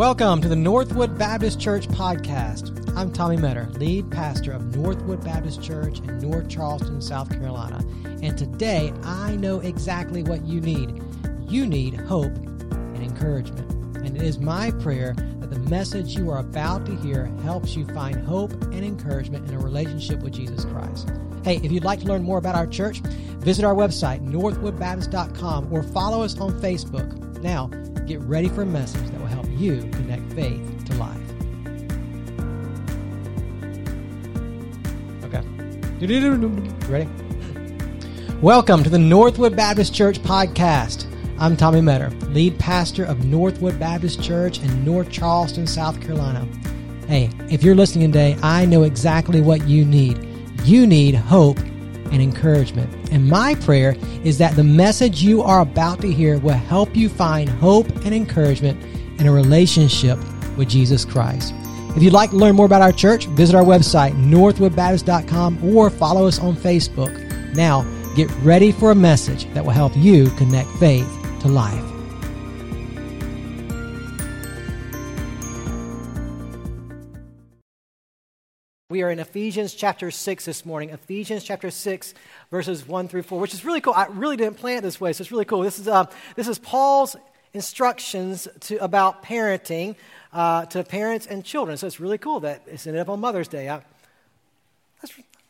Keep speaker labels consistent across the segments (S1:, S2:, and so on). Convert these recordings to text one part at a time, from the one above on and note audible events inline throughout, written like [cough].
S1: Welcome to the Northwood Baptist Church podcast. I'm Tommy Metter, lead pastor of Northwood Baptist Church in North Charleston, South Carolina. And today I know exactly what you need. You need hope and encouragement. And it is my prayer that the message you are about to hear helps you find hope and encouragement in a relationship with Jesus Christ. Hey, if you'd like to learn more about our church, visit our website, northwoodbaptist.com, or follow us on Facebook. Now, get ready for a message you connect faith to life. Okay. Ready? Welcome to the Northwood Baptist Church podcast. I'm Tommy Metter, lead pastor of Northwood Baptist Church in North Charleston, South Carolina. Hey, if you're listening today, I know exactly what you need. You need hope and encouragement. And my prayer is that the message you are about to hear will help you find hope and encouragement in a relationship with Jesus Christ. If you'd like to learn more about our church, visit our website, northwoodbaptist.com, or follow us on Facebook. Now, get ready for a message that will help you connect faith to life. We are in Ephesians chapter 6 this morning. Ephesians chapter 6, verses 1 through 4, which is really cool. I really didn't plan it this way, so it's really cool. This is, uh, this is Paul's instructions to, about parenting uh, to parents and children. So it's really cool that it's ended up on Mother's Day. I,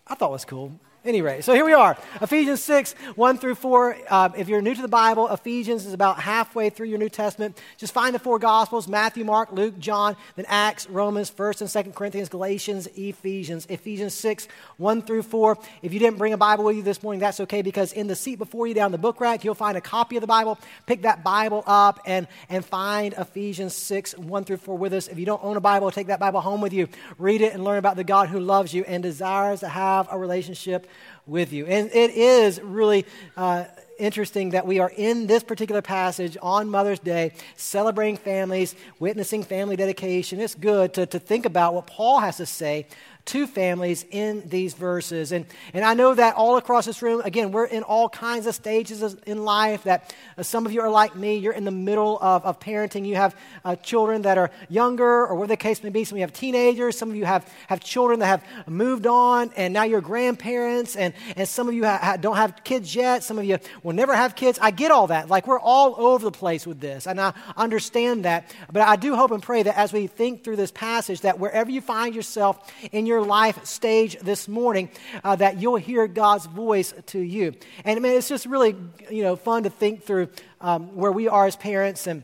S1: I thought it was cool. Anyway, so here we are. Ephesians 6, 1 through 4. Uh, if you're new to the Bible, Ephesians is about halfway through your New Testament. Just find the four Gospels Matthew, Mark, Luke, John, then Acts, Romans, 1st and 2nd Corinthians, Galatians, Ephesians. Ephesians 6, 1 through 4. If you didn't bring a Bible with you this morning, that's okay because in the seat before you down the book rack, you'll find a copy of the Bible. Pick that Bible up and, and find Ephesians 6, 1 through 4 with us. If you don't own a Bible, take that Bible home with you. Read it and learn about the God who loves you and desires to have a relationship with you. And it is really uh, interesting that we are in this particular passage on Mother's Day, celebrating families, witnessing family dedication. It's good to, to think about what Paul has to say to families in these verses. And, and I know that all across this room, again, we're in all kinds of stages in life. That uh, some of you are like me, you're in the middle of, of parenting. You have uh, children that are younger, or whatever the case may be. Some of you have teenagers, some of you have, have children that have moved on, and now you're grandparents, and, and some of you ha- don't have kids yet. Some of you will never have kids. I get all that. Like, we're all over the place with this, and I understand that. But I do hope and pray that as we think through this passage, that wherever you find yourself in your life stage this morning, uh, that you'll hear God's voice to you. And I mean, it's just really, you know, fun to think through um, where we are as parents and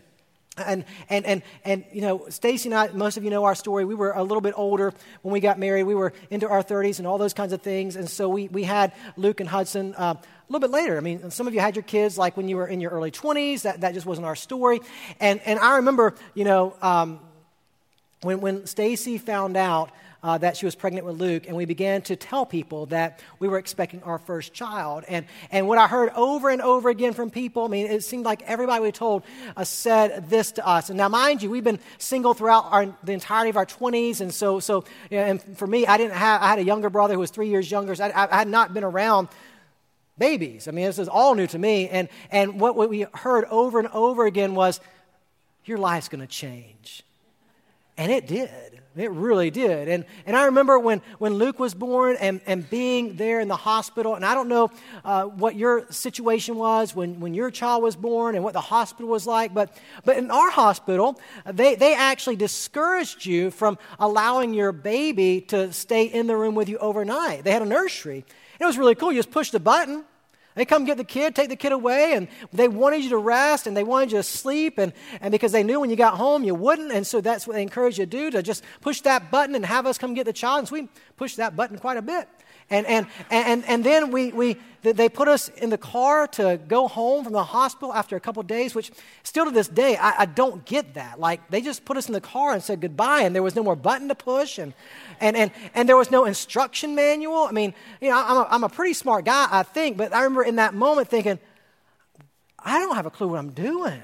S1: and, and, and, and, you know, Stacy and I, most of you know our story. We were a little bit older when we got married. We were into our 30s and all those kinds of things. And so we, we had Luke and Hudson uh, a little bit later. I mean, some of you had your kids like when you were in your early 20s. That, that just wasn't our story. And, and I remember, you know, um, when, when Stacy found out uh, that she was pregnant with Luke, and we began to tell people that we were expecting our first child. And, and what I heard over and over again from people, I mean, it seemed like everybody we told uh, said this to us. And now, mind you, we've been single throughout our, the entirety of our 20s, and so, so and for me, I didn't have, I had a younger brother who was three years younger, so I, I had not been around babies. I mean, this is all new to me. And, and what we heard over and over again was, your life's going to change. And it did. It really did. And, and I remember when, when Luke was born and, and being there in the hospital, and I don't know uh, what your situation was when, when your child was born and what the hospital was like, but, but in our hospital, they, they actually discouraged you from allowing your baby to stay in the room with you overnight. They had a nursery. It was really cool. You just push the button they come get the kid, take the kid away, and they wanted you to rest and they wanted you to sleep, and, and because they knew when you got home you wouldn't, and so that's what they encouraged you to do to just push that button and have us come get the child. And so we pushed that button quite a bit. And, and, and, and then we, we, they put us in the car to go home from the hospital after a couple days, which still to this day, I, I, don't get that. Like, they just put us in the car and said goodbye, and there was no more button to push, and, and, and, and there was no instruction manual. I mean, you know, I'm a, I'm a pretty smart guy, I think, but I remember in that moment thinking, I don't have a clue what I'm doing.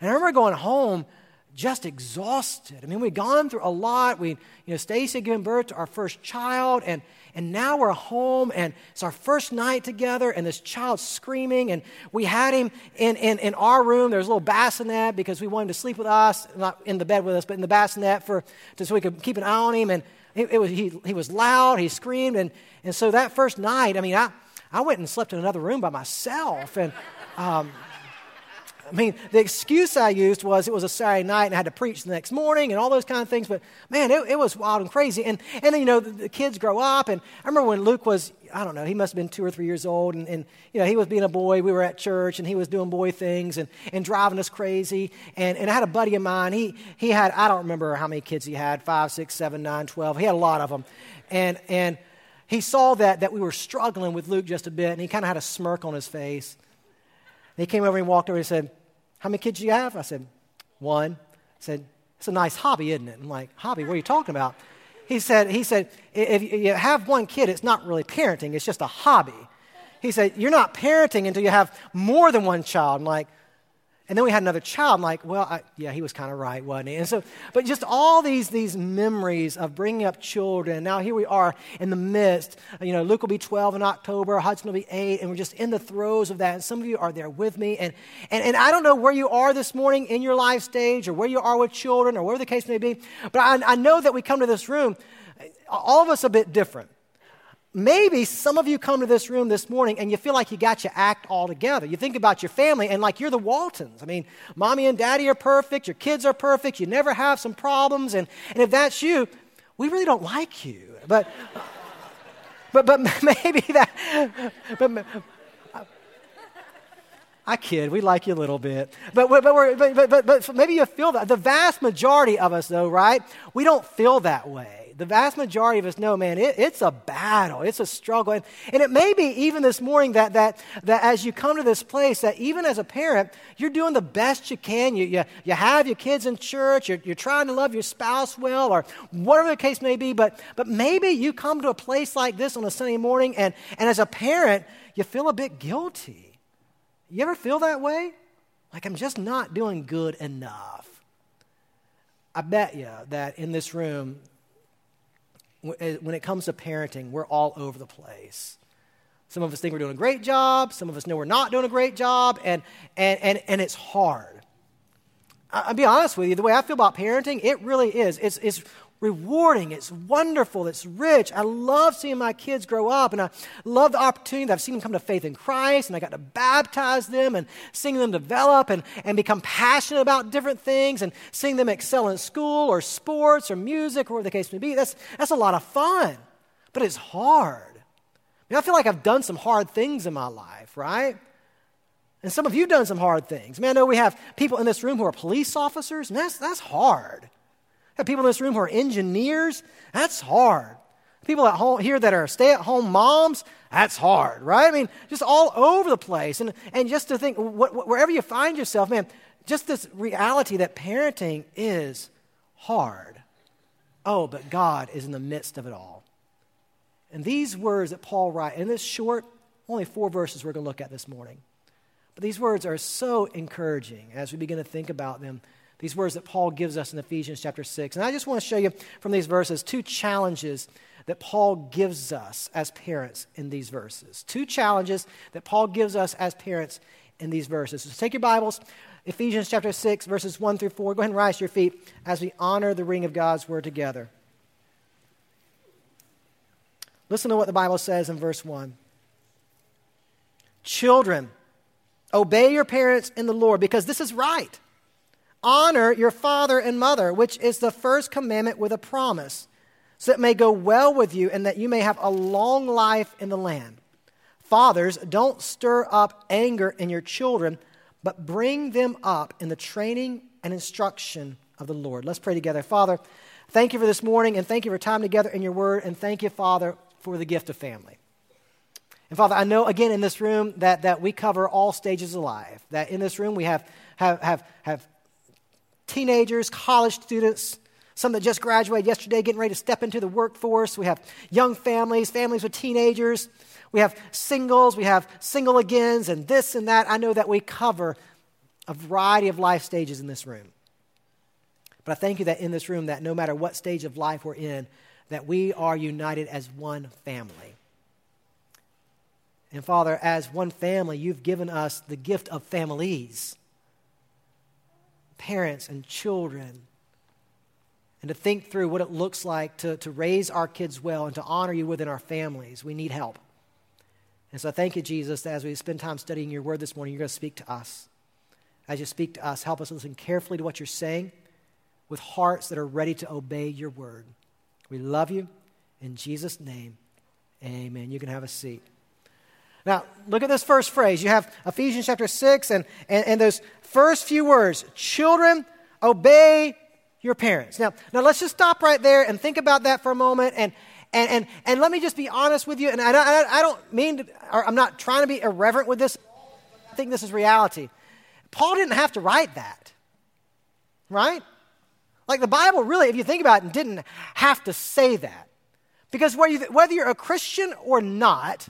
S1: And I remember going home just exhausted. I mean, we'd gone through a lot. We, you know, Stacy had given birth to our first child, and, and now we're home, and it's our first night together, and this child's screaming, and we had him in, in, in our room. There's a little bassinet because we wanted to sleep with us, not in the bed with us, but in the bassinet for, so we could keep an eye on him. And it, it was, he, he was loud, he screamed, and, and so that first night, I mean, I, I went and slept in another room by myself, and um, I mean, the excuse I used was it was a Saturday night and I had to preach the next morning and all those kind of things. But man, it, it was wild and crazy. And, and then, you know, the, the, kids grow up. And I remember when Luke was, I don't know, he must have been two or three years old. And, and you know, he was being a boy. We were at church and he was doing boy things and, and driving us crazy. And, and I had a buddy of mine. He, he had, I don't remember how many kids he had five, six, seven, nine, twelve. He had a lot of them. And, and he saw that, that we were struggling with Luke just a bit. And he kind of had a smirk on his face. He came over and walked over and said, how many kids do you have? I said, One. I said, It's a nice hobby, isn't it? I'm like, Hobby? What are you talking about? He said, he said, If you have one kid, it's not really parenting, it's just a hobby. He said, You're not parenting until you have more than one child. I'm like, and then we had another child. I'm like, well, I, yeah, he was kind of right, wasn't he? And so, but just all these, these memories of bringing up children. Now here we are in the midst. You know, Luke will be 12 in October, Hudson will be 8, and we're just in the throes of that. And some of you are there with me. And, and, and I don't know where you are this morning in your life stage or where you are with children or whatever the case may be, but I, I know that we come to this room, all of us a bit different. Maybe some of you come to this room this morning and you feel like you got your act all together. You think about your family and like you're the Waltons. I mean, mommy and daddy are perfect, your kids are perfect, you never have some problems. And, and if that's you, we really don't like you. But, but, but [laughs] maybe that, but, I kid, we like you a little bit. But, but, but, but, but, but maybe you feel that. The vast majority of us, though, right, we don't feel that way the vast majority of us know, man, it, it's a battle, it's a struggle. And, and it may be even this morning that, that, that as you come to this place, that even as a parent, you're doing the best you can. You, you, you have your kids in church, you're, you're trying to love your spouse well, or whatever the case may be. But, but maybe you come to a place like this on a Sunday morning, and, and as a parent, you feel a bit guilty. You ever feel that way? Like, I'm just not doing good enough. I bet you that in this room, Eh, when it comes to parenting, we're all over the place. Some of us think we're doing a great job. Some of us know we're not doing a great job, and, and, and, and it's hard. I'll be honest with you, the way I feel about parenting, it really is. It's, it's rewarding, it's wonderful, it's rich. I love seeing my kids grow up, and I love the opportunity that I've seen them come to faith in Christ, and I got to baptize them and seeing them develop and, and become passionate about different things, and seeing them excel in school or sports or music or whatever the case may be. That's, that's a lot of fun, but it's hard. I, mean, I feel like I've done some hard things in my life, right? And some of you have done some hard things. Man, I know we have people in this room who are police officers, and that's, that's hard people in this room who are engineers. That's hard. People at home here that are stay at home moms, that's hard, right? I mean, just all over the place. And, and just to think, wherever you find yourself, man, just this reality that parenting is hard. Oh, but God is in the midst of it all. And these words that Paul writes, in this short, only four verses we're going to look at this morning. But these words are so encouraging as we begin to think about them these words that Paul gives us in Ephesians chapter 6. And I just want to show you from these verses two challenges that Paul gives us as parents in these verses. Two challenges that Paul gives us as parents in these verses. So take your Bibles, Ephesians chapter 6, verses 1 through 4. Go ahead and rise to your feet as we honor the ring of God's word together. Listen to what the Bible says in verse 1. Children, obey your parents in the Lord because this is right. Honor your father and mother, which is the first commandment with a promise, so it may go well with you and that you may have a long life in the land. Fathers, don't stir up anger in your children, but bring them up in the training and instruction of the Lord. Let's pray together. Father, thank you for this morning and thank you for time together in your word, and thank you, Father, for the gift of family. And Father, I know again in this room that, that we cover all stages of life, that in this room we have, have, have, have teenagers, college students, some that just graduated yesterday, getting ready to step into the workforce. We have young families, families with teenagers. We have singles, we have single agains, and this and that. I know that we cover a variety of life stages in this room. But I thank you that in this room, that no matter what stage of life we're in, that we are united as one family. And Father, as one family, you've given us the gift of families parents and children. And to think through what it looks like to, to raise our kids well and to honor you within our families. We need help. And so I thank you, Jesus, that as we spend time studying your word this morning, you're going to speak to us. As you speak to us, help us listen carefully to what you're saying with hearts that are ready to obey your word. We love you. In Jesus' name, amen. You can have a seat. Now, look at this first phrase. You have Ephesians chapter 6 and, and, and those first few words Children, obey your parents. Now, now, let's just stop right there and think about that for a moment. And, and, and, and let me just be honest with you. And I don't, I don't mean to, I'm not trying to be irreverent with this. I think this is reality. Paul didn't have to write that, right? Like the Bible, really, if you think about it, didn't have to say that. Because whether you're a Christian or not,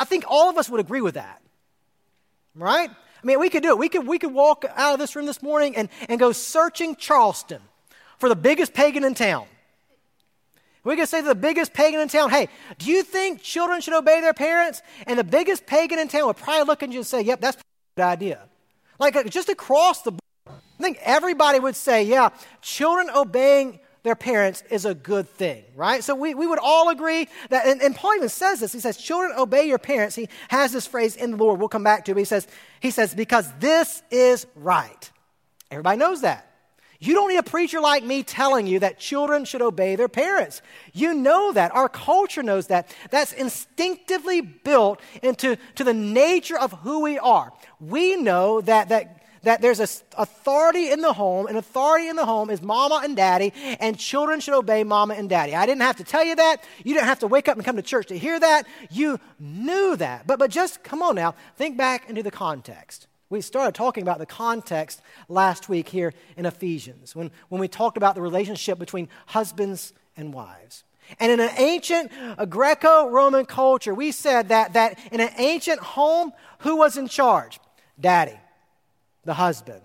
S1: I think all of us would agree with that, right? I mean, we could do it. We could, we could walk out of this room this morning and, and go searching Charleston for the biggest pagan in town. We could say to the biggest pagan in town, hey, do you think children should obey their parents? And the biggest pagan in town would probably look at you and say, yep, that's a good idea. Like uh, just across the I think everybody would say, yeah, children obeying their parents is a good thing, right? So we, we would all agree that, and, and, Paul even says this. He says, children, obey your parents. He has this phrase in the Lord. We'll come back to it. He says, he says, because this is right. Everybody knows that. You don't need a preacher like me telling you that children should obey their parents. You know that. Our culture knows that. That's instinctively built into to the nature of who we are. We know that, that that there's a authority in the home, and authority in the home is mama and daddy, and children should obey mama and daddy. I didn't have to tell you that. You didn't have to wake up and come to church to hear that. You knew that. But, but just come on now, think back into the context. We started talking about the context last week here in Ephesians when, when we talked about the relationship between husbands and wives. And in an ancient Greco Roman culture, we said that, that in an ancient home, who was in charge? Daddy the husband.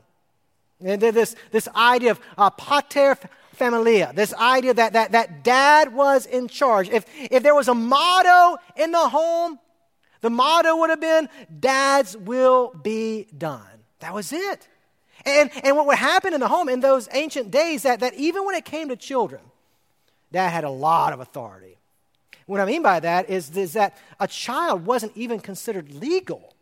S1: And this, this idea of uh, pater familia, this idea that, that, that dad was in charge. If, if there was a motto in the home, the motto would have been, Dad's will be done. That was it. And, and what would happen in the home in those ancient days, that, that even when it came to children, dad had a lot of authority. What I mean by that is, is that a child wasn't even considered legal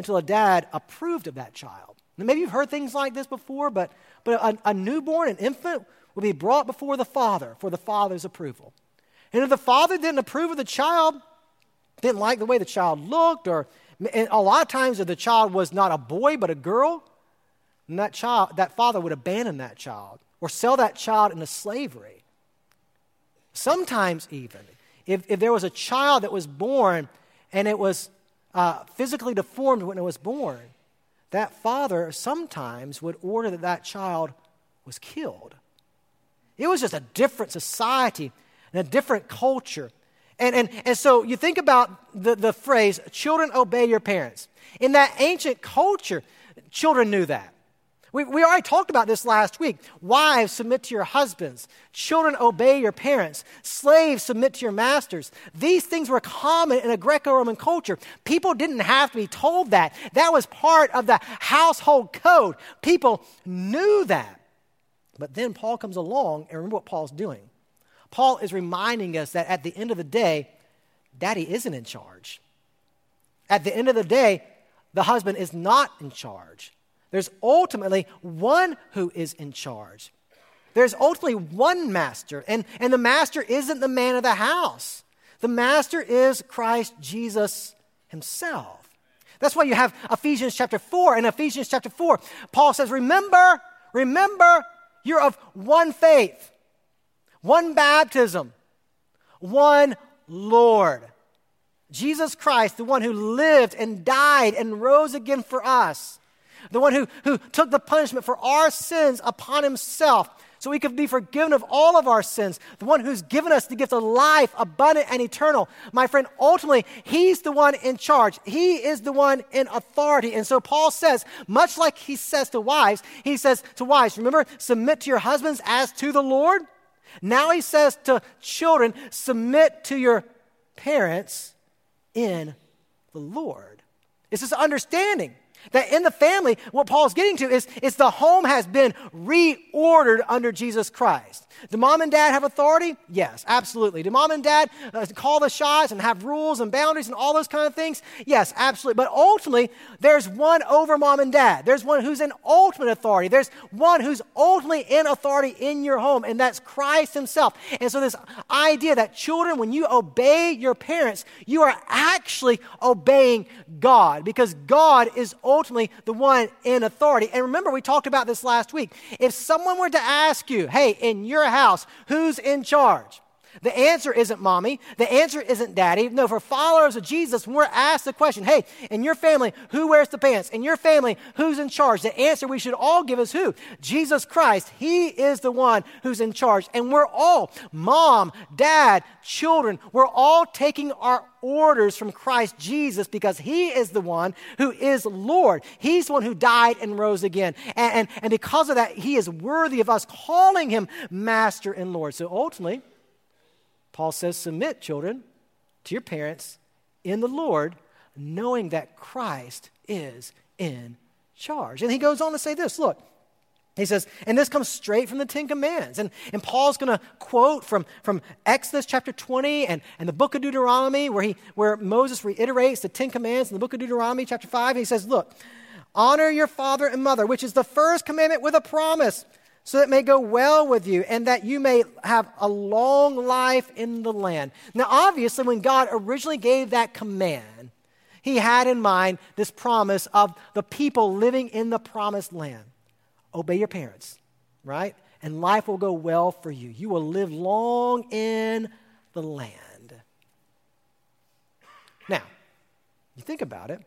S1: until a dad approved of that child. Now, maybe you've heard things like this before, but, but a, a newborn, an infant, will be brought before the father for the father's approval. And if the father didn't approve of the child, didn't like the way the child looked, or a lot of times if the child was not a boy but a girl, then that child, that father would abandon that child or sell that child into slavery. Sometimes even, if, if there was a child that was born and it was uh, physically deformed when it was born, that father sometimes would order that that child was killed. It was just a different society and a different culture. And, and, and so you think about the, the phrase, children obey your parents. In that ancient culture, children knew that. We, we already talked about this last week. Wives, submit to your husbands. Children, obey your parents. Slaves, submit to your masters. These things were common in a Greco Roman culture. People didn't have to be told that. That was part of the household code. People knew that. But then Paul comes along, and remember what Paul's doing. Paul is reminding us that at the end of the day, daddy isn't in charge. At the end of the day, the husband is not in charge. There's ultimately one who is in charge. There's ultimately one master, and, and the master isn't the man of the house. The master is Christ Jesus himself. That's why you have Ephesians chapter 4. In Ephesians chapter 4, Paul says, Remember, remember, you're of one faith, one baptism, one Lord. Jesus Christ, the one who lived and died and rose again for us the one who, who took the punishment for our sins upon himself so we could be forgiven of all of our sins. The one who's given us the gift of life, abundant and eternal. My friend, ultimately, he's the one in charge. He is the one in authority. And so Paul says, much like he says to wives, he says to wives, remember, submit to your husbands as to the Lord. Now he says to children, submit to your parents in the Lord. It's this understanding that in the family, what Paul's getting to is, is the home has been reordered under Jesus Christ. Do mom and dad have authority? Yes, absolutely. Do mom and dad uh, call the shots and have rules and boundaries and all those kind of things? Yes, absolutely. But ultimately, there's one over mom and dad. There's one who's in ultimate authority. There's one who's ultimately in authority in your home, and that's Christ Himself. And so, this idea that children, when you obey your parents, you are actually obeying God because God is ultimately the one in authority. And remember, we talked about this last week. If someone were to ask you, hey, in your house, who's in charge? The answer isn't mommy. The answer isn't daddy. No, for followers of Jesus, when we're asked the question, hey, in your family, who wears the pants? In your family, who's in charge? The answer we should all give is who? Jesus Christ. He is the one who's in charge. And we're all, mom, dad, children, we're all taking our orders from Christ Jesus because he is the one who is Lord. He's the one who died and rose again. And, and, and because of that, he is worthy of us calling him Master and Lord. So ultimately, Paul says, Submit, children, to your parents in the Lord, knowing that Christ is in charge. And he goes on to say this look, he says, and this comes straight from the Ten Commandments. And, and Paul's going to quote from, from Exodus chapter 20 and, and the book of Deuteronomy, where, he, where Moses reiterates the Ten Commandments in the book of Deuteronomy, chapter 5. He says, Look, honor your father and mother, which is the first commandment with a promise so that it may go well with you and that you may have a long life in the land. Now, obviously, when God originally gave that command, he had in mind this promise of the people living in the promised land. Obey your parents, right? And life will go well for you. You will live long in the land. Now, you think about it,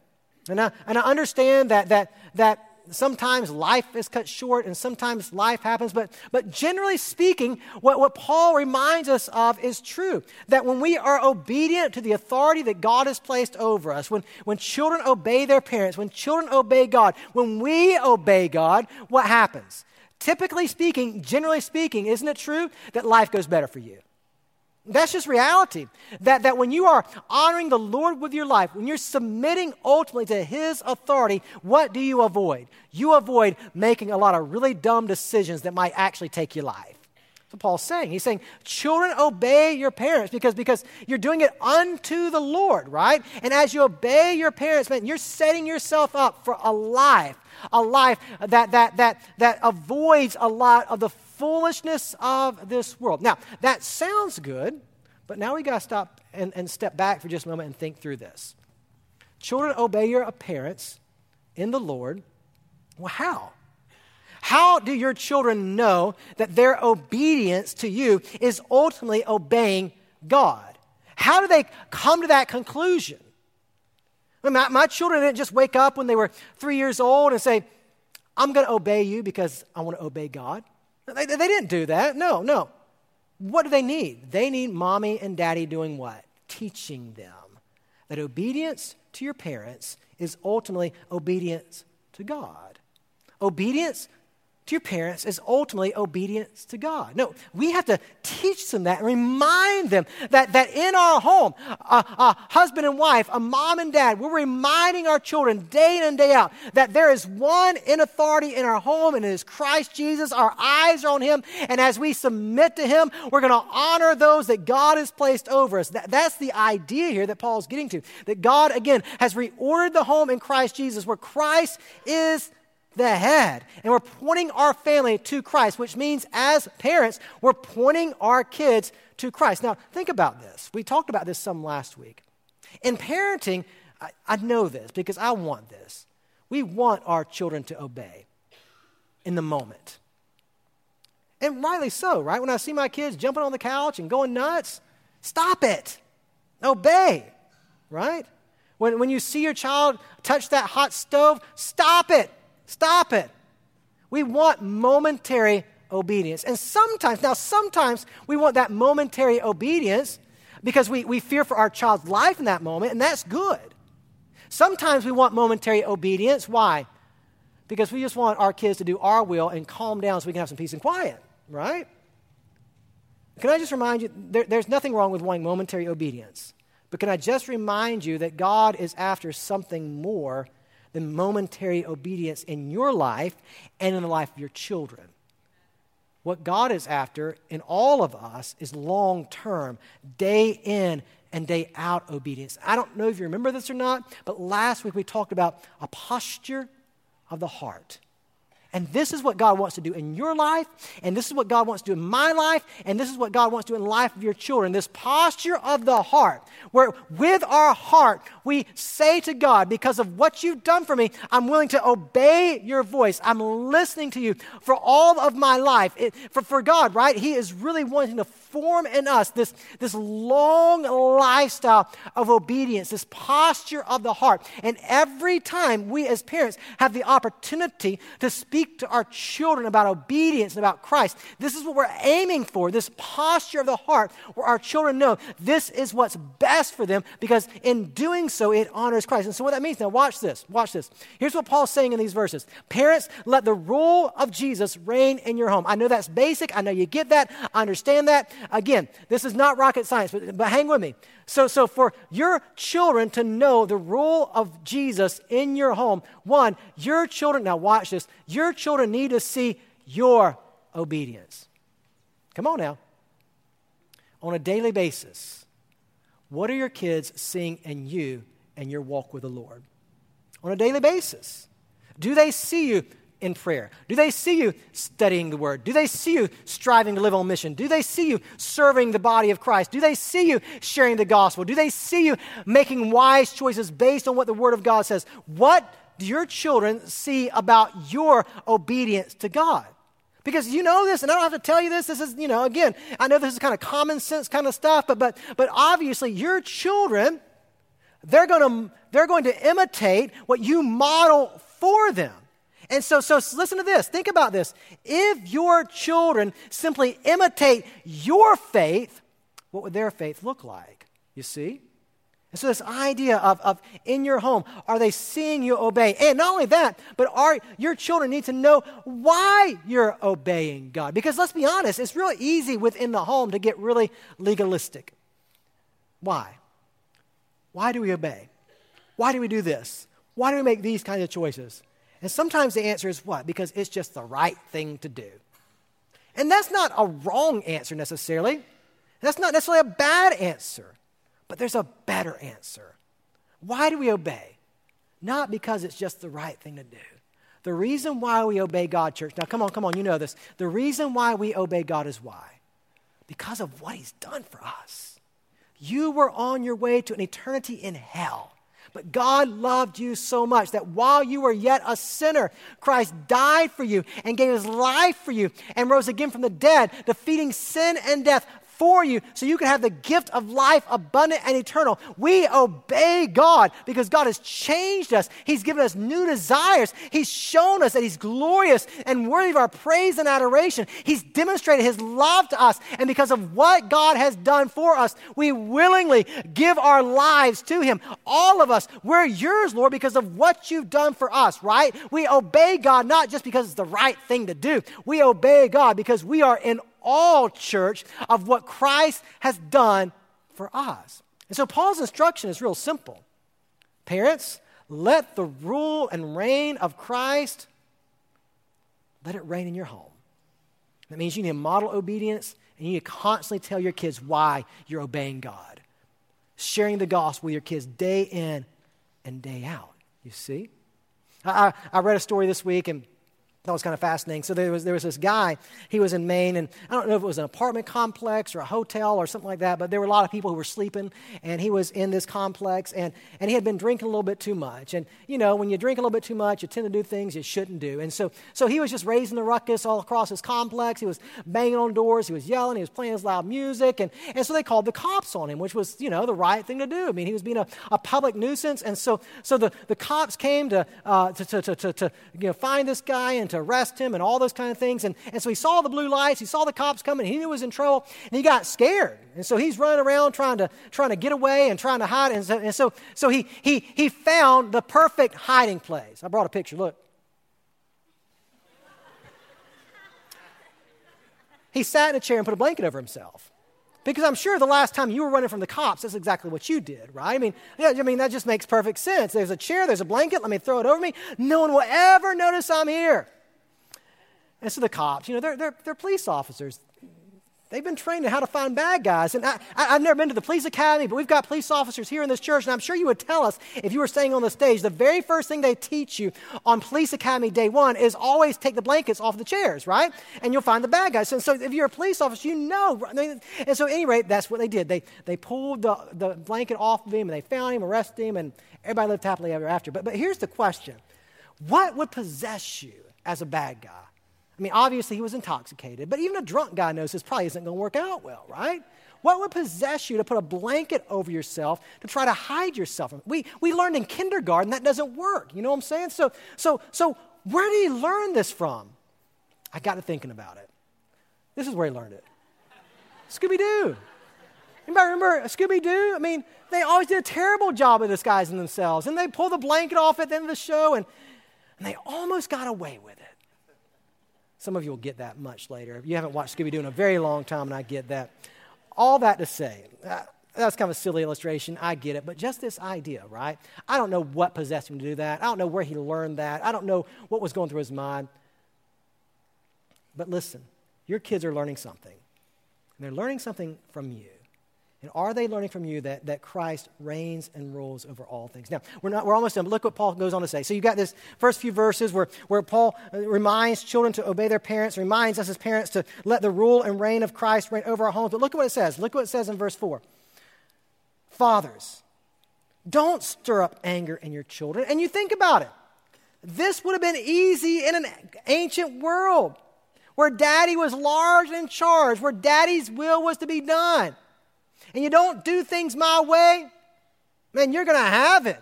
S1: and I, and I understand that, that, that sometimes life is cut short and sometimes life happens, but, but generally speaking, what, what Paul reminds us of is true. That when we are obedient to the authority that God has placed over us, when, when children obey their parents, when children obey God, when we obey God, what happens? Typically speaking, generally speaking, isn't it true that life goes better for you? That's just reality. That, that when you are honoring the Lord with your life, when you're submitting ultimately to His authority, what do you avoid? You avoid making a lot of really dumb decisions that might actually take your life. That's what Paul's saying. He's saying, children, obey your parents because, because you're doing it unto the Lord, right? And as you obey your parents, man, you're setting yourself up for a life, a life that, that, that, that avoids a lot of the foolishness of this world. Now, that sounds good, but now we got to stop and, and step back for just a moment and think through this. Children, obey your parents in the Lord. Well, how? How do your children know that their obedience to you is ultimately obeying God? How do they come to that conclusion? My, my, children didn't just wake up when they were three years old and say, I'm going to obey you because I want to obey God. They, they didn't do that. No, no. What do they need? They need mommy and daddy doing what? Teaching them that obedience to your parents is ultimately obedience to God. Obedience to your parents is ultimately obedience to God. No, we have to teach them that and remind them that, that in our home, a, a, husband and wife, a mom and dad, we're reminding our children day in and day out that there is one in authority in our home, and it is Christ Jesus. Our eyes are on Him, and as we submit to Him, we're going to honor those that God has placed over us. That, that's the idea here that Paul's getting to. That God, again, has reordered the home in Christ Jesus, where Christ is the head. And we're pointing our family to Christ, which means as parents, we're pointing our kids to Christ. Now, think about this. We talked about this some last week. In parenting, I, I know this because I want this. We want our children to obey in the moment. And rightly so, right? When I see my kids jumping on the couch and going nuts, stop it. Obey, right? When, when you see your child touch that hot stove, stop it Stop it. We want momentary obedience. And sometimes, now, sometimes we want that momentary obedience because we, we fear for our child's life in that moment, and that's good. Sometimes we want momentary obedience. Why? Because we just want our kids to do our will and calm down so we can have some peace and quiet, right? Can I just remind you, there, there's nothing wrong with wanting momentary obedience. But can I just remind you that God is after something more than momentary obedience in your life and in the life of your children? What God is after in all of us is long term, day in and day out obedience. I don't know if you remember this or not, but last week we talked about a posture of the heart. And this is what God wants to do in your life, and this is what God wants to do in my life, and this is what God wants to do in the life of your children. This posture of the heart, where with our heart we say to God, because of what you've done for me, I'm willing to obey your voice. I'm listening to you for all of my life. It, for, for God, right? He is really wanting to form in us this, this long lifestyle of obedience, this posture of the heart. And every time we as parents have the opportunity to speak to our children about obedience and about Christ, this is what we're aiming for this posture of the heart where our children know this is what's best for them because in doing so, it honors Christ. And so, what that means now, watch this. Watch this. Here's what Paul's saying in these verses Parents, let the rule of Jesus reign in your home. I know that's basic. I know you get that. I understand that. Again, this is not rocket science, but, but hang with me. So, so, for your children to know the rule of Jesus in your home, one, your children, now watch this, your children need to see your obedience. Come on now. On a daily basis, what are your kids seeing in you and your walk with the Lord? On a daily basis. Do they see you in prayer? Do they see you studying the Word? Do they see you striving to live on mission? Do they see you serving the body of Christ? Do they see you sharing the gospel? Do they see you making wise choices based on what the Word of God says? What do your children see about your obedience to God? Because you know this, and I don't have to tell you this. This is, you know, again, I know this is kind of common sense kind of stuff, but but but obviously your children, they're gonna they're going to imitate what you model for them. And so, so listen to this. Think about this. If your children simply imitate your faith, what would their faith look like? You see? And so, this idea of, of in your home, are they seeing you obey? And not only that, but are your children need to know why you're obeying God? Because let's be honest, it's really easy within the home to get really legalistic. Why? Why do we obey? Why do we do this? Why do we make these kinds of choices? And sometimes the answer is what? Because it's just the right thing to do. And that's not a wrong answer necessarily. That's not necessarily a bad answer. But there's a better answer. Why do we obey? Not because it's just the right thing to do. The reason why we obey God, church, now come on, come on, you know this. The reason why we obey God is why? Because of what He's done for us. You were on your way to an eternity in hell. But God loved you so much that while you were yet a sinner, Christ died for you and gave his life for you and rose again from the dead, defeating sin and death for you so you can have the gift of life abundant and eternal. We obey God because God has changed us. He's given us new desires. He's shown us that He's glorious and worthy of our praise and adoration. He's demonstrated His love to us. And because of what God has done for us, we willingly give our lives to Him. All of us, we're yours, Lord, because of what you've done for us, right? We obey God not just because it's the right thing to do, we obey God because we are in all, church, of what Christ has done for us. And so Paul's instruction is real simple. Parents, let the rule and reign of Christ let it reign in your home. That means you need to model obedience and you need to constantly tell your kids why you're obeying God. Sharing the gospel with your kids day in and day out. You see? I, I, read a story this week and that was kind of fascinating. So there was, there was this guy, he was in Maine, and I don't know if it was an apartment complex or a hotel or something like that, but there were a lot of people who were sleeping, and he was in this complex, and, and he had been drinking a little bit too much. And, you know, when you drink a little bit too much, you tend to do things you shouldn't do. And so, so he was just raising the ruckus all across his complex. He was banging on doors, he was yelling, he was playing his loud music, and, and so they called the cops on him, which was, you know, the right thing to do. I mean, he was being a, a public nuisance, and so, so the, the cops came to, uh, to, to, to, to, to, you know, find this guy and to arrest him and all those kind of things. And, and so he saw the blue lights, he saw the cops coming, he knew he was in trouble, and he got scared. And so he's running around trying to, trying to get away and trying to hide. And so, and so, so he, he, he found the perfect hiding place. I brought a picture, look. he sat in a chair and put a blanket over himself. Because I'm sure the last time you were running from the cops, that's exactly what you did, right? I mean, yeah, I mean that just makes perfect sense. There's a chair, there's a blanket, let me throw it over me. No one will ever notice I'm here. And so the cops, you know, they're, they're, they're police officers. They've been trained in how to find bad guys. And I, I've never been to the police academy, but we've got police officers here in this church. And I'm sure you would tell us if you were staying on the stage, the very first thing they teach you on police academy day one is always take the blankets off the chairs, right? And you'll find the bad guys. And so if you're a police officer, you know. And so, at any rate, that's what they did. They, they pulled the, the blanket off of him and they found him, arrested him, and everybody lived happily ever after. But, but here's the question What would possess you as a bad guy? I mean, obviously he was intoxicated, but even a drunk guy knows this probably isn't going to work out well, right? What would possess you to put a blanket over yourself to try to hide yourself? We, we learned in kindergarten that doesn't work. You know what I'm saying? So, so, so where did he learn this from? I got to thinking about it. This is where he learned it. Scooby Doo. Anybody remember Scooby Doo? I mean, they always did a terrible job of disguising themselves. And they pull the blanket off at the end of the show, and, and they almost got away with it. Some of you will get that much later. If You haven't watched Scooby Doo in a very long time, and I get that. All that to say, uh, that's kind of a silly illustration. I get it. But just this idea, right? I don't know what possessed him to do that. I don't know where he learned that. I don't know what was going through his mind. But listen, your kids are learning something. And they're learning something from you. And are they learning from you that, that Christ reigns and rules over all things? Now, we're, not, we're almost done, look what Paul goes on to say. So you've got this first few verses where, where Paul uh, reminds children to obey their parents, reminds us as parents to let the rule and reign of Christ reign over our homes. But look at what it says. Look what it says in verse 4. Fathers, don't stir up anger in your children. And you think about it. This would have been easy in an ancient world where daddy was large and in charge, where daddy's will was to be done and you don't do things my way, man, you're going to have it.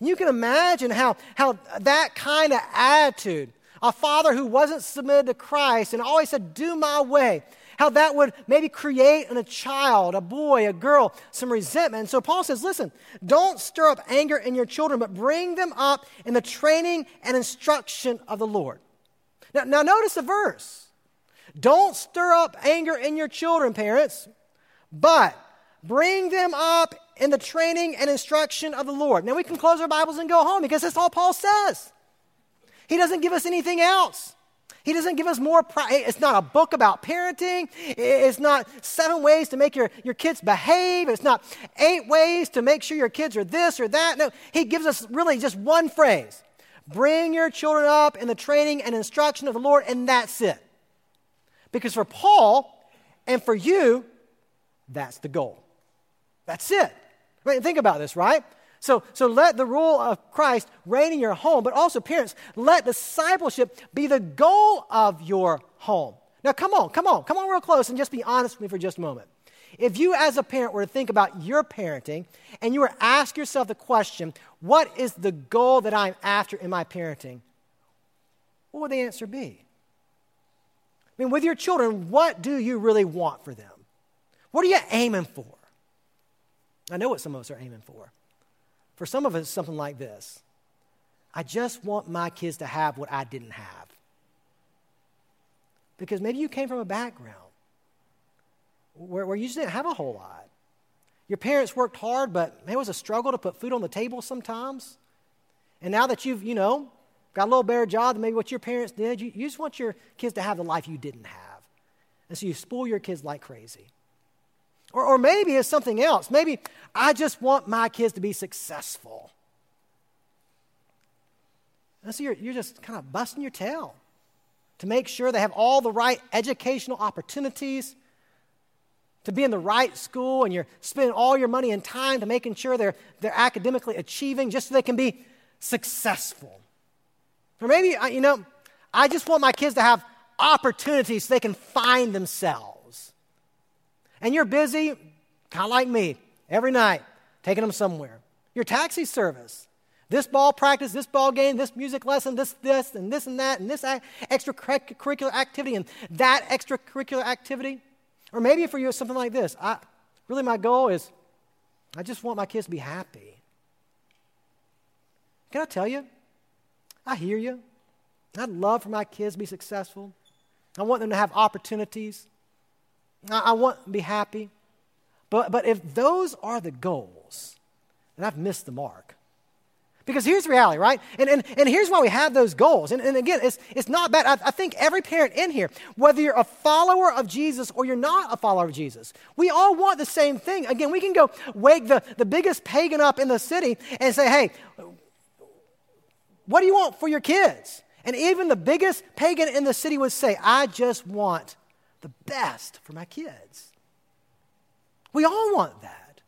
S1: You can imagine how, how that kind of attitude, a father who wasn't submitted to Christ and always said, Do my way, how that would maybe create in a child, a boy, a girl, some resentment. And so Paul says, Listen, don't stir up anger in your children, but bring them up in the training and instruction of the Lord. Now, now notice the verse. Don't stir up anger in your children, parents, but Bring them up in the training and instruction of the Lord. Now we can close our Bibles and go home because that's all Paul says. He doesn't give us anything else. He doesn't give us more. It's not a book about parenting. It's not seven ways to make your, your kids behave. It's not eight ways to make sure your kids are this or that. No, he gives us really just one phrase bring your children up in the training and instruction of the Lord, and that's it. Because for Paul and for you, that's the goal. That's it. I mean, think about this, right? So, so let the rule of Christ reign in your home, but also, parents, let discipleship be the goal of your home. Now, come on, come on, come on real close and just be honest with me for just a moment. If you, as a parent, were to think about your parenting and you were to ask yourself the question, what is the goal that I'm after in my parenting? What would the answer be? I mean, with your children, what do you really want for them? What are you aiming for? I know what some of us are aiming for. For some of us, something like this I just want my kids to have what I didn't have. Because maybe you came from a background where, where you just didn't have a whole lot. Your parents worked hard, but it was a struggle to put food on the table sometimes. And now that you've, you know, got a little better job than maybe what your parents did, you, you just want your kids to have the life you didn't have. And so you spoil your kids like crazy. Or, or maybe it's something else. Maybe I just want my kids to be successful. And so you're, you're just kind of busting your tail to make sure they have all the right educational opportunities, to be in the right school, and you're spending all your money and time to making sure they're, they're academically achieving just so they can be successful. Or maybe, you know, I just want my kids to have opportunities so they can find themselves and you're busy, kind of like me, every night, taking them somewhere. Your taxi service. This ball practice, this ball game, this music lesson, this, this, and this and that, and this extracurricular activity, and that extracurricular activity. Or maybe for you, it's something like this. I, really, my goal is I just want my kids to be happy. Can I tell you? I hear you. I'd love for my kids to be successful. I want them to have opportunities. I, want to be happy. But, but if those are the goals, then I've missed the mark. Because here's the reality, right? And, and, and here's why we have those goals. And, and again, it's, it's not bad. I, I think every parent in here, whether you're a follower of Jesus or you're not a follower of Jesus, we all want the same thing. Again, we can go wake the, the biggest pagan up in the city and say, hey, what do you want for your kids? And even the biggest pagan in the city would say, I just want the best for my kids. We all want that.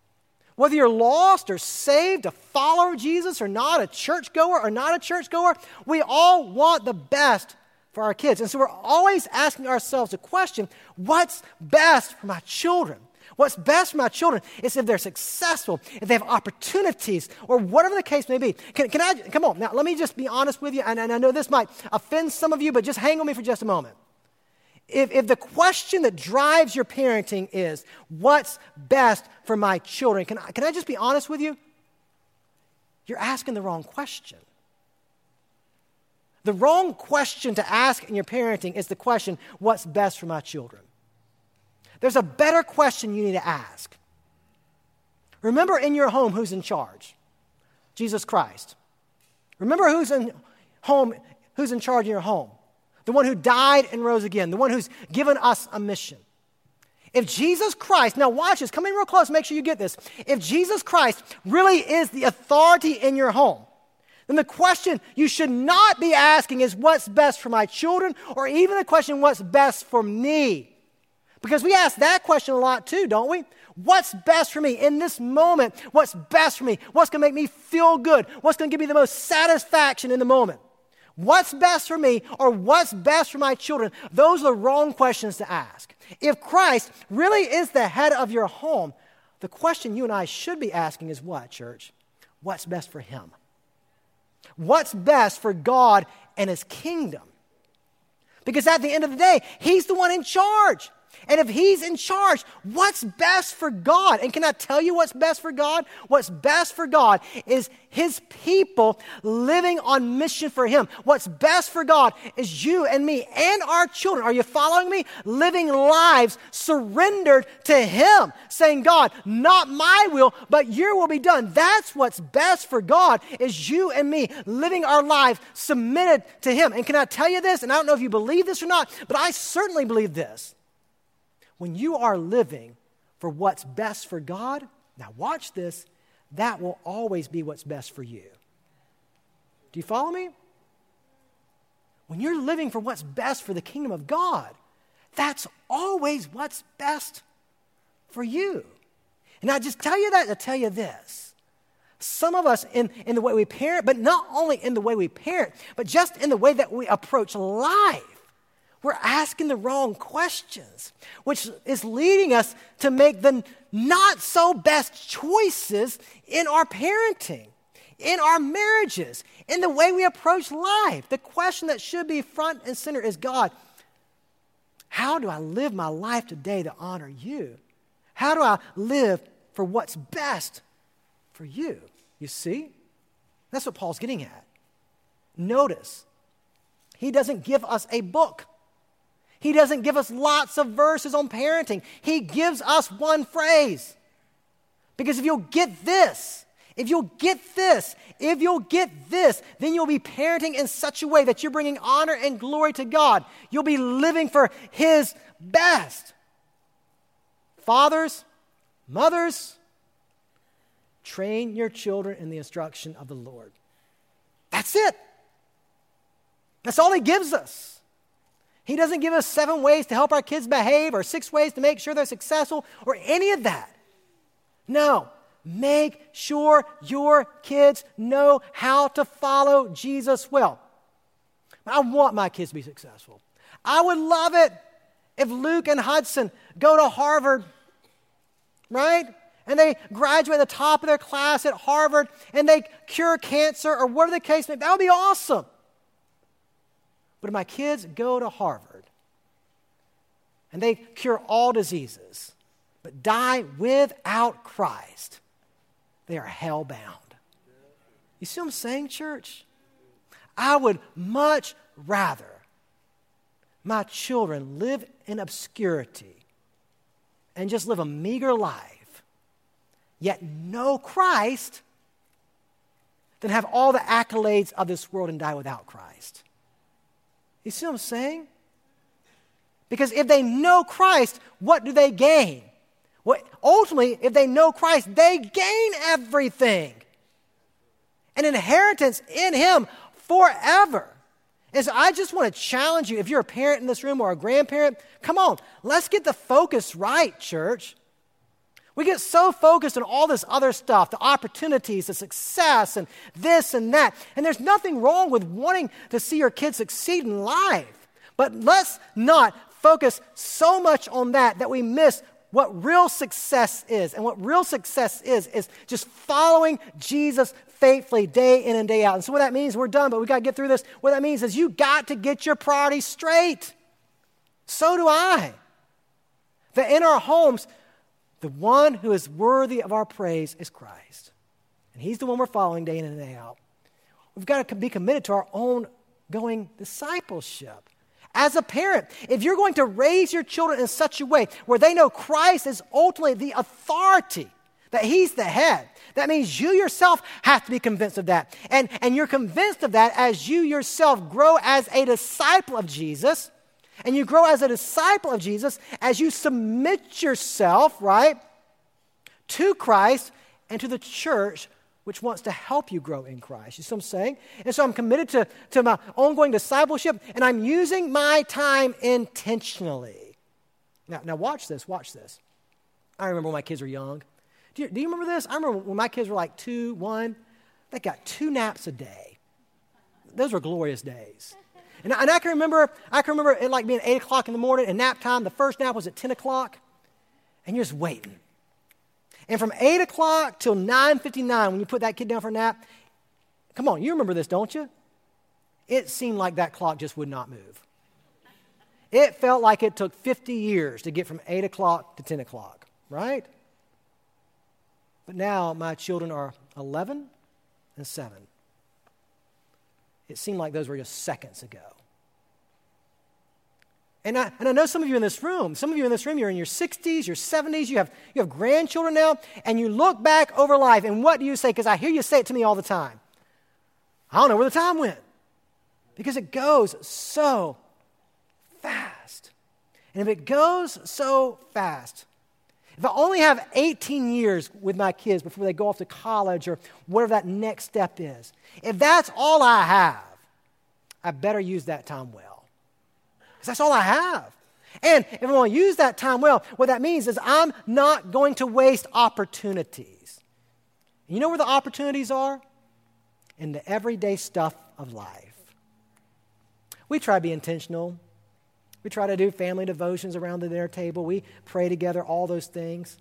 S1: Whether you're lost or saved, a follower of Jesus or not, a churchgoer or not a churchgoer, we all want the best for our kids. And so we're always asking ourselves a question what's best for my children? What's best for my children is if they're successful, if they have opportunities, or whatever the case may be. Can, can I, come on, now let me just be honest with you, and, and I know this might offend some of you, but just hang on me for just a moment if, if the question that drives your parenting is, what's best for my children, can I, can I just be honest with you? You're asking the wrong question. The wrong question to ask in your parenting is the question, what's best for my children? There's a better question you need to ask. Remember in your home who's in charge? Jesus Christ. Remember who's in home, who's in charge in your home? The one who died and rose again, the one who's given us a mission. If Jesus Christ, now watch this, come in real close, make sure you get this. If Jesus Christ really is the authority in your home, then the question you should not be asking is what's best for my children, or even the question what's best for me. Because we ask that question a lot too, don't we? What's best for me in this moment? What's best for me? What's going to make me feel good? What's going to give me the most satisfaction in the moment? What's best for me or what's best for my children? Those are the wrong questions to ask. If Christ really is the head of your home, the question you and I should be asking is what, church? What's best for Him? What's best for God and His kingdom? Because at the end of the day, He's the one in charge. And if he's in charge, what's best for God? And can I tell you what's best for God? What's best for God is his people living on mission for him. What's best for God is you and me and our children. Are you following me? Living lives surrendered to him, saying, God, not my will, but your will be done. That's what's best for God is you and me living our lives submitted to him. And can I tell you this? And I don't know if you believe this or not, but I certainly believe this when you are living for what's best for God, now watch this, that will always be what's best for you. Do you follow me? When you're living for what's best for the kingdom of God, that's always what's best for you. And I just tell you that to tell you this. Some of us, in, in the way we parent, but not only in the way we parent, but just in the way that we approach life, we're asking the wrong questions, which is leading us to make the not so best choices in our parenting, in our marriages, in the way we approach life. The question that should be front and center is God, how do I live my life today to honor you? How do I live for what's best for you? You see? That's what Paul's getting at. Notice, he doesn't give us a book. He doesn't give us lots of verses on parenting. He gives us one phrase. Because if you'll get this, if you'll get this, if you'll get this, then you'll be parenting in such a way that you're bringing honor and glory to God. You'll be living for His best. Fathers, mothers, train your children in the instruction of the Lord. That's it. That's all He gives us. He doesn't give us seven ways to help our kids behave or six ways to make sure they're successful or any of that. No, make sure your kids know how to follow Jesus well. I want my kids to be successful. I would love it if Luke and Hudson go to Harvard, right? and they graduate at the top of their class at Harvard and they cure cancer or whatever the case may be, that would be awesome. But if my kids go to Harvard and they cure all diseases, but die without Christ, they are hell bound. You see what I'm saying, church? I would much rather my children live in obscurity and just live a meager life, yet know Christ, than have all the accolades of this world and die without Christ. You see what I'm saying? Because if they know Christ, what do they gain? Well, ultimately, if they know Christ, they gain everything an inheritance in Him forever. And so I just want to challenge you if you're a parent in this room or a grandparent, come on, let's get the focus right, church. We get so focused on all this other stuff, the opportunities, the success, and this and that. And there's nothing wrong with wanting to see your kids succeed in life. But let's not focus so much on that that we miss what real success is. And what real success is, is just following Jesus faithfully day in and day out. And so, what that means, we're done, but we got to get through this. What that means is you got to get your priorities straight. So do I. That in our homes, the one who is worthy of our praise is Christ. And he's the one we're following day in and day out. We've got to be committed to our own going discipleship. As a parent, if you're going to raise your children in such a way where they know Christ is ultimately the authority, that He's the head. That means you yourself have to be convinced of that. And, and you're convinced of that as you yourself grow as a disciple of Jesus. And you grow as a disciple of Jesus as you submit yourself, right, to Christ and to the church which wants to help you grow in Christ. You see what I'm saying? And so I'm committed to, to my ongoing discipleship, and I'm using my time intentionally. Now, now watch this, watch this. I remember when my kids were young. Do you, do you remember this? I remember when my kids were like two, one, they got two naps a day. Those were glorious days. And, and I can remember, I can remember it like being 8 o'clock in the morning and nap time. The first nap was at 10 o'clock, and you're just waiting. And from 8 o'clock till 9.59, when you put that kid down for a nap, come on, you remember this, don't you? It seemed like that clock just would not move. It felt like it took 50 years to get from 8 o'clock to 10 o'clock, right? But now my children are 11 and 7. It seemed like those were just seconds ago. And I, and I know some of you in this room, some of you in this room, you're in your 60s, your 70s, you have, you have grandchildren now, and you look back over life, and what do you say? Because I hear you say it to me all the time. I don't know where the time went. Because it goes so fast. And if it goes so fast, if I only have 18 years with my kids before they go off to college or whatever that next step is, if that's all I have, I better use that time well. Because that's all I have. And if I want to use that time well, what that means is I'm not going to waste opportunities. You know where the opportunities are? In the everyday stuff of life. We try to be intentional. We try to do family devotions around the dinner table. We pray together, all those things.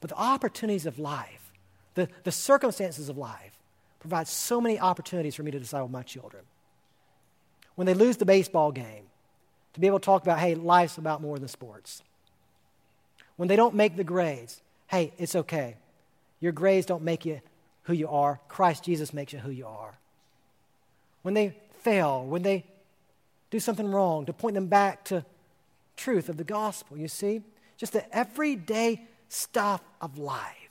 S1: But the opportunities of life, the, the circumstances of life, provide so many opportunities for me to with my children. When they lose the baseball game, to be able to talk about, hey, life's about more than sports. When they don't make the grades, hey, it's okay. Your grades don't make you who you are. Christ Jesus makes you who you are. When they fail, when they do something wrong, to point them back to truth of the gospel. You see? Just the everyday stuff of life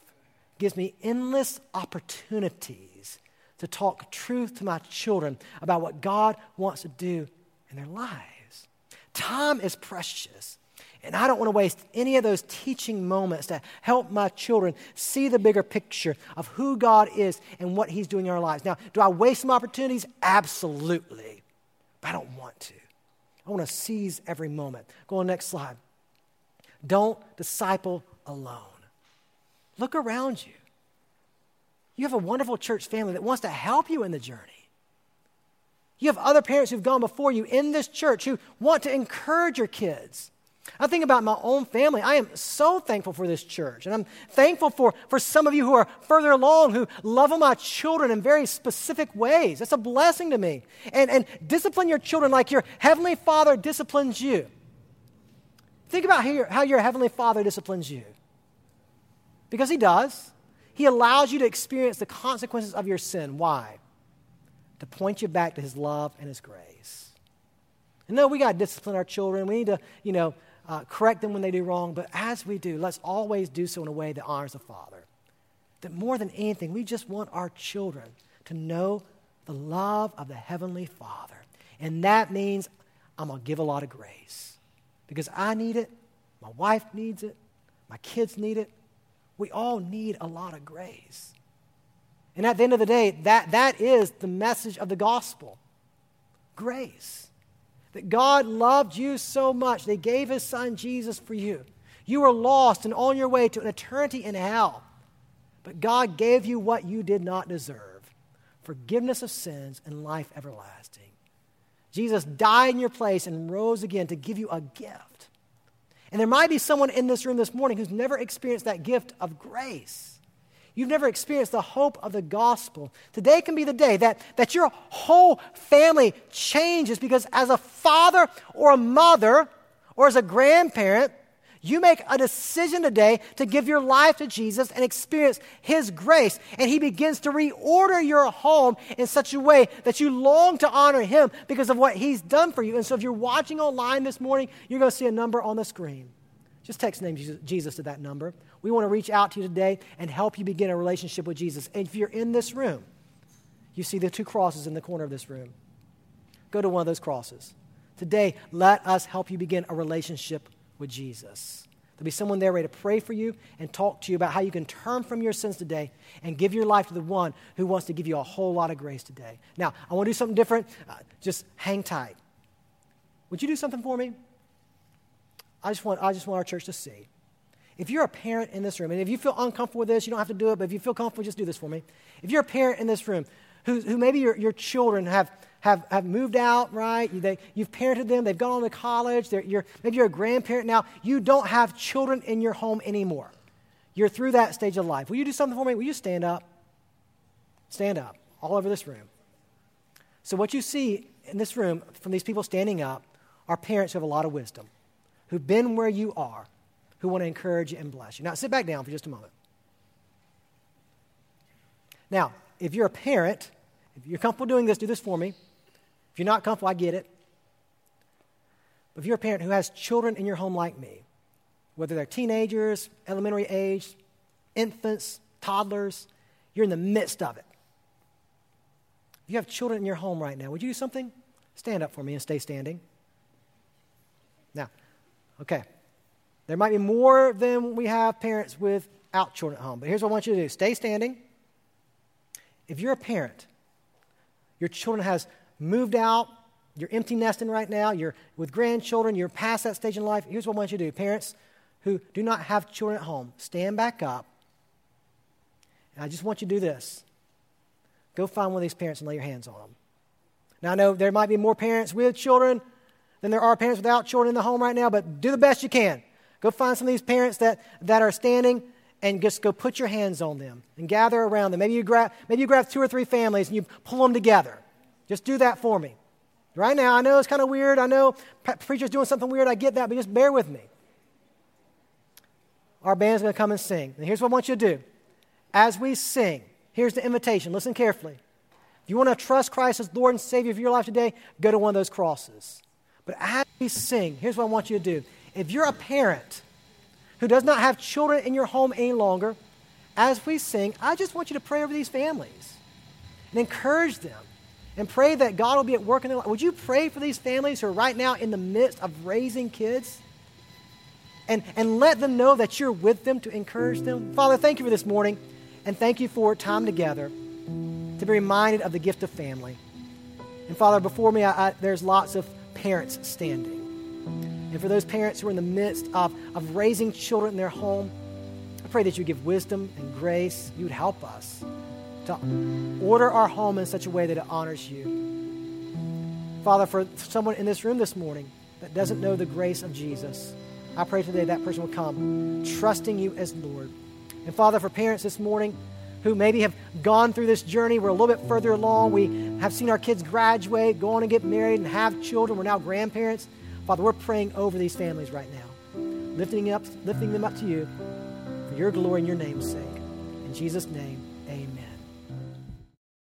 S1: gives me endless opportunities to talk truth to my children about what God wants to do in their lives. Time is precious. And I don't want to waste any of those teaching moments to help my children see the bigger picture of who God is and what He's doing in our lives. Now, do I waste some opportunities? Absolutely. I don't want to. I want to seize every moment. Go on next slide. Don't disciple alone. Look around you. You have a wonderful church family that wants to help you in the journey. You have other parents who've gone before you in this church who want to encourage your kids. I think about my own family. I am so thankful for this church. And I'm thankful for, for some of you who are further along who love my children in very specific ways. That's a blessing to me. And, and discipline your children like your Heavenly Father disciplines you. Think about how your, how your Heavenly Father disciplines you. Because He does. He allows you to experience the consequences of your sin. Why? To point you back to His love and His grace. And no, we got to discipline our children. We need to, you know, uh, correct them when they do wrong. But as we do, let's always do so in a way that honors the Father. That more than anything, we just want our children to know the love of the Heavenly Father. And that means I'm going to give a lot of grace because I need it, my wife needs it, my kids need it. We all need a lot of grace. And at the end of the day, that, that is the message of the gospel grace. That God loved you so much, they gave his son Jesus for you. You were lost and on your way to an eternity in hell. But God gave you what you did not deserve forgiveness of sins and life everlasting. Jesus died in your place and rose again to give you a gift. And there might be someone in this room this morning who's never experienced that gift of grace. You've never experienced the hope of the gospel. Today can be the day that, that your whole family changes because as a father or a mother or as a grandparent, you make a decision today to give your life to Jesus and experience His grace. And He begins to reorder your home in such a way that you long to honor Him because of what He's done for you. And so if you're watching online this morning, you're going to see a number on the screen. Just text name Jesus to that number. We want to reach out to you today and help you begin a relationship with Jesus. And if you're in this room, you see the two crosses in the corner of this room. Go to one of those crosses. Today, let us help you begin a relationship with Jesus. There'll be someone there ready to pray for you and talk to you about how you can turn from your sins today and give your life to the one who wants to give you a whole lot of grace today. Now, I want to do something different. Uh, just hang tight. Would you do something for me? I just want, I just want our church to see. If you're a parent in this room, and if you feel uncomfortable with this, you don't have to do it, but if you feel comfortable, just do this for me. If you're a parent in this room who, who maybe your, your children have, have, have moved out, right? You, they, you've parented them, they've gone on to college, you're, maybe you're a grandparent now, you don't have children in your home anymore. You're through that stage of life. Will you do something for me? Will you stand up? Stand up all over this room. So, what you see in this room from these people standing up are parents who have a lot of wisdom, who've been where you are, who want to encourage you and bless you. Now, sit back down for just a moment. Now, if you're a parent, if you're comfortable doing this, do this for me. If you're not comfortable, I get it. But if you're a parent who has children in your home like me, whether they're teenagers, elementary age, infants, toddlers, you're in the midst of it. If you have children in your home right now, would you do something? Stand up for me and stay standing. Now, okay. There might be more than we have parents without children at home. But here's what I want you to do stay standing. If you're a parent, your children has moved out, you're empty nesting right now, you're with grandchildren, you're past that stage in life, here's what I want you to do. Parents who do not have children at home, stand back up. And I just want you to do this. Go find one of these parents and lay your hands on them. Now, I know there might be more parents with children than there are parents without children in the home right now, but do the best you can. Go find some of these parents that, that are standing and just go put your hands on them and gather around them. Maybe you, grab, maybe you grab two or three families and you pull them together. Just do that for me. Right now, I know it's kind of weird. I know preacher's doing something weird. I get that, but just bear with me. Our band's going to come and sing. And here's what I want you to do. As we sing, here's the invitation. Listen carefully. If you want to trust Christ as Lord and Savior of your life today, go to one of those crosses. But as we sing, here's what I want you to do if you're a parent who does not have children in your home any longer, as we sing, I just want you to pray over these families and encourage them and pray that God will be at work in their life. Would you pray for these families who are right now in the midst of raising kids? And, and let them know that you're with them to encourage them. Father, thank you for this morning, and thank you for time together to be reminded of the gift of family. And Father, before me, I, I, there's lots of parents standing. And for those parents who are in the midst of, of raising children in their home, I pray that you give wisdom and grace. You would help us to order our home in such a way that it honors you. Father, for someone in this room this morning that doesn't know the grace of Jesus, I pray today that person will come, trusting you as Lord. And Father, for parents this morning who maybe have gone through this journey, we're a little bit further along. We have seen our kids graduate, go on and get married, and have children. We're now grandparents. Father, we're praying over these families right now, lifting, up, lifting them up to you for your glory and your name's sake. In Jesus' name.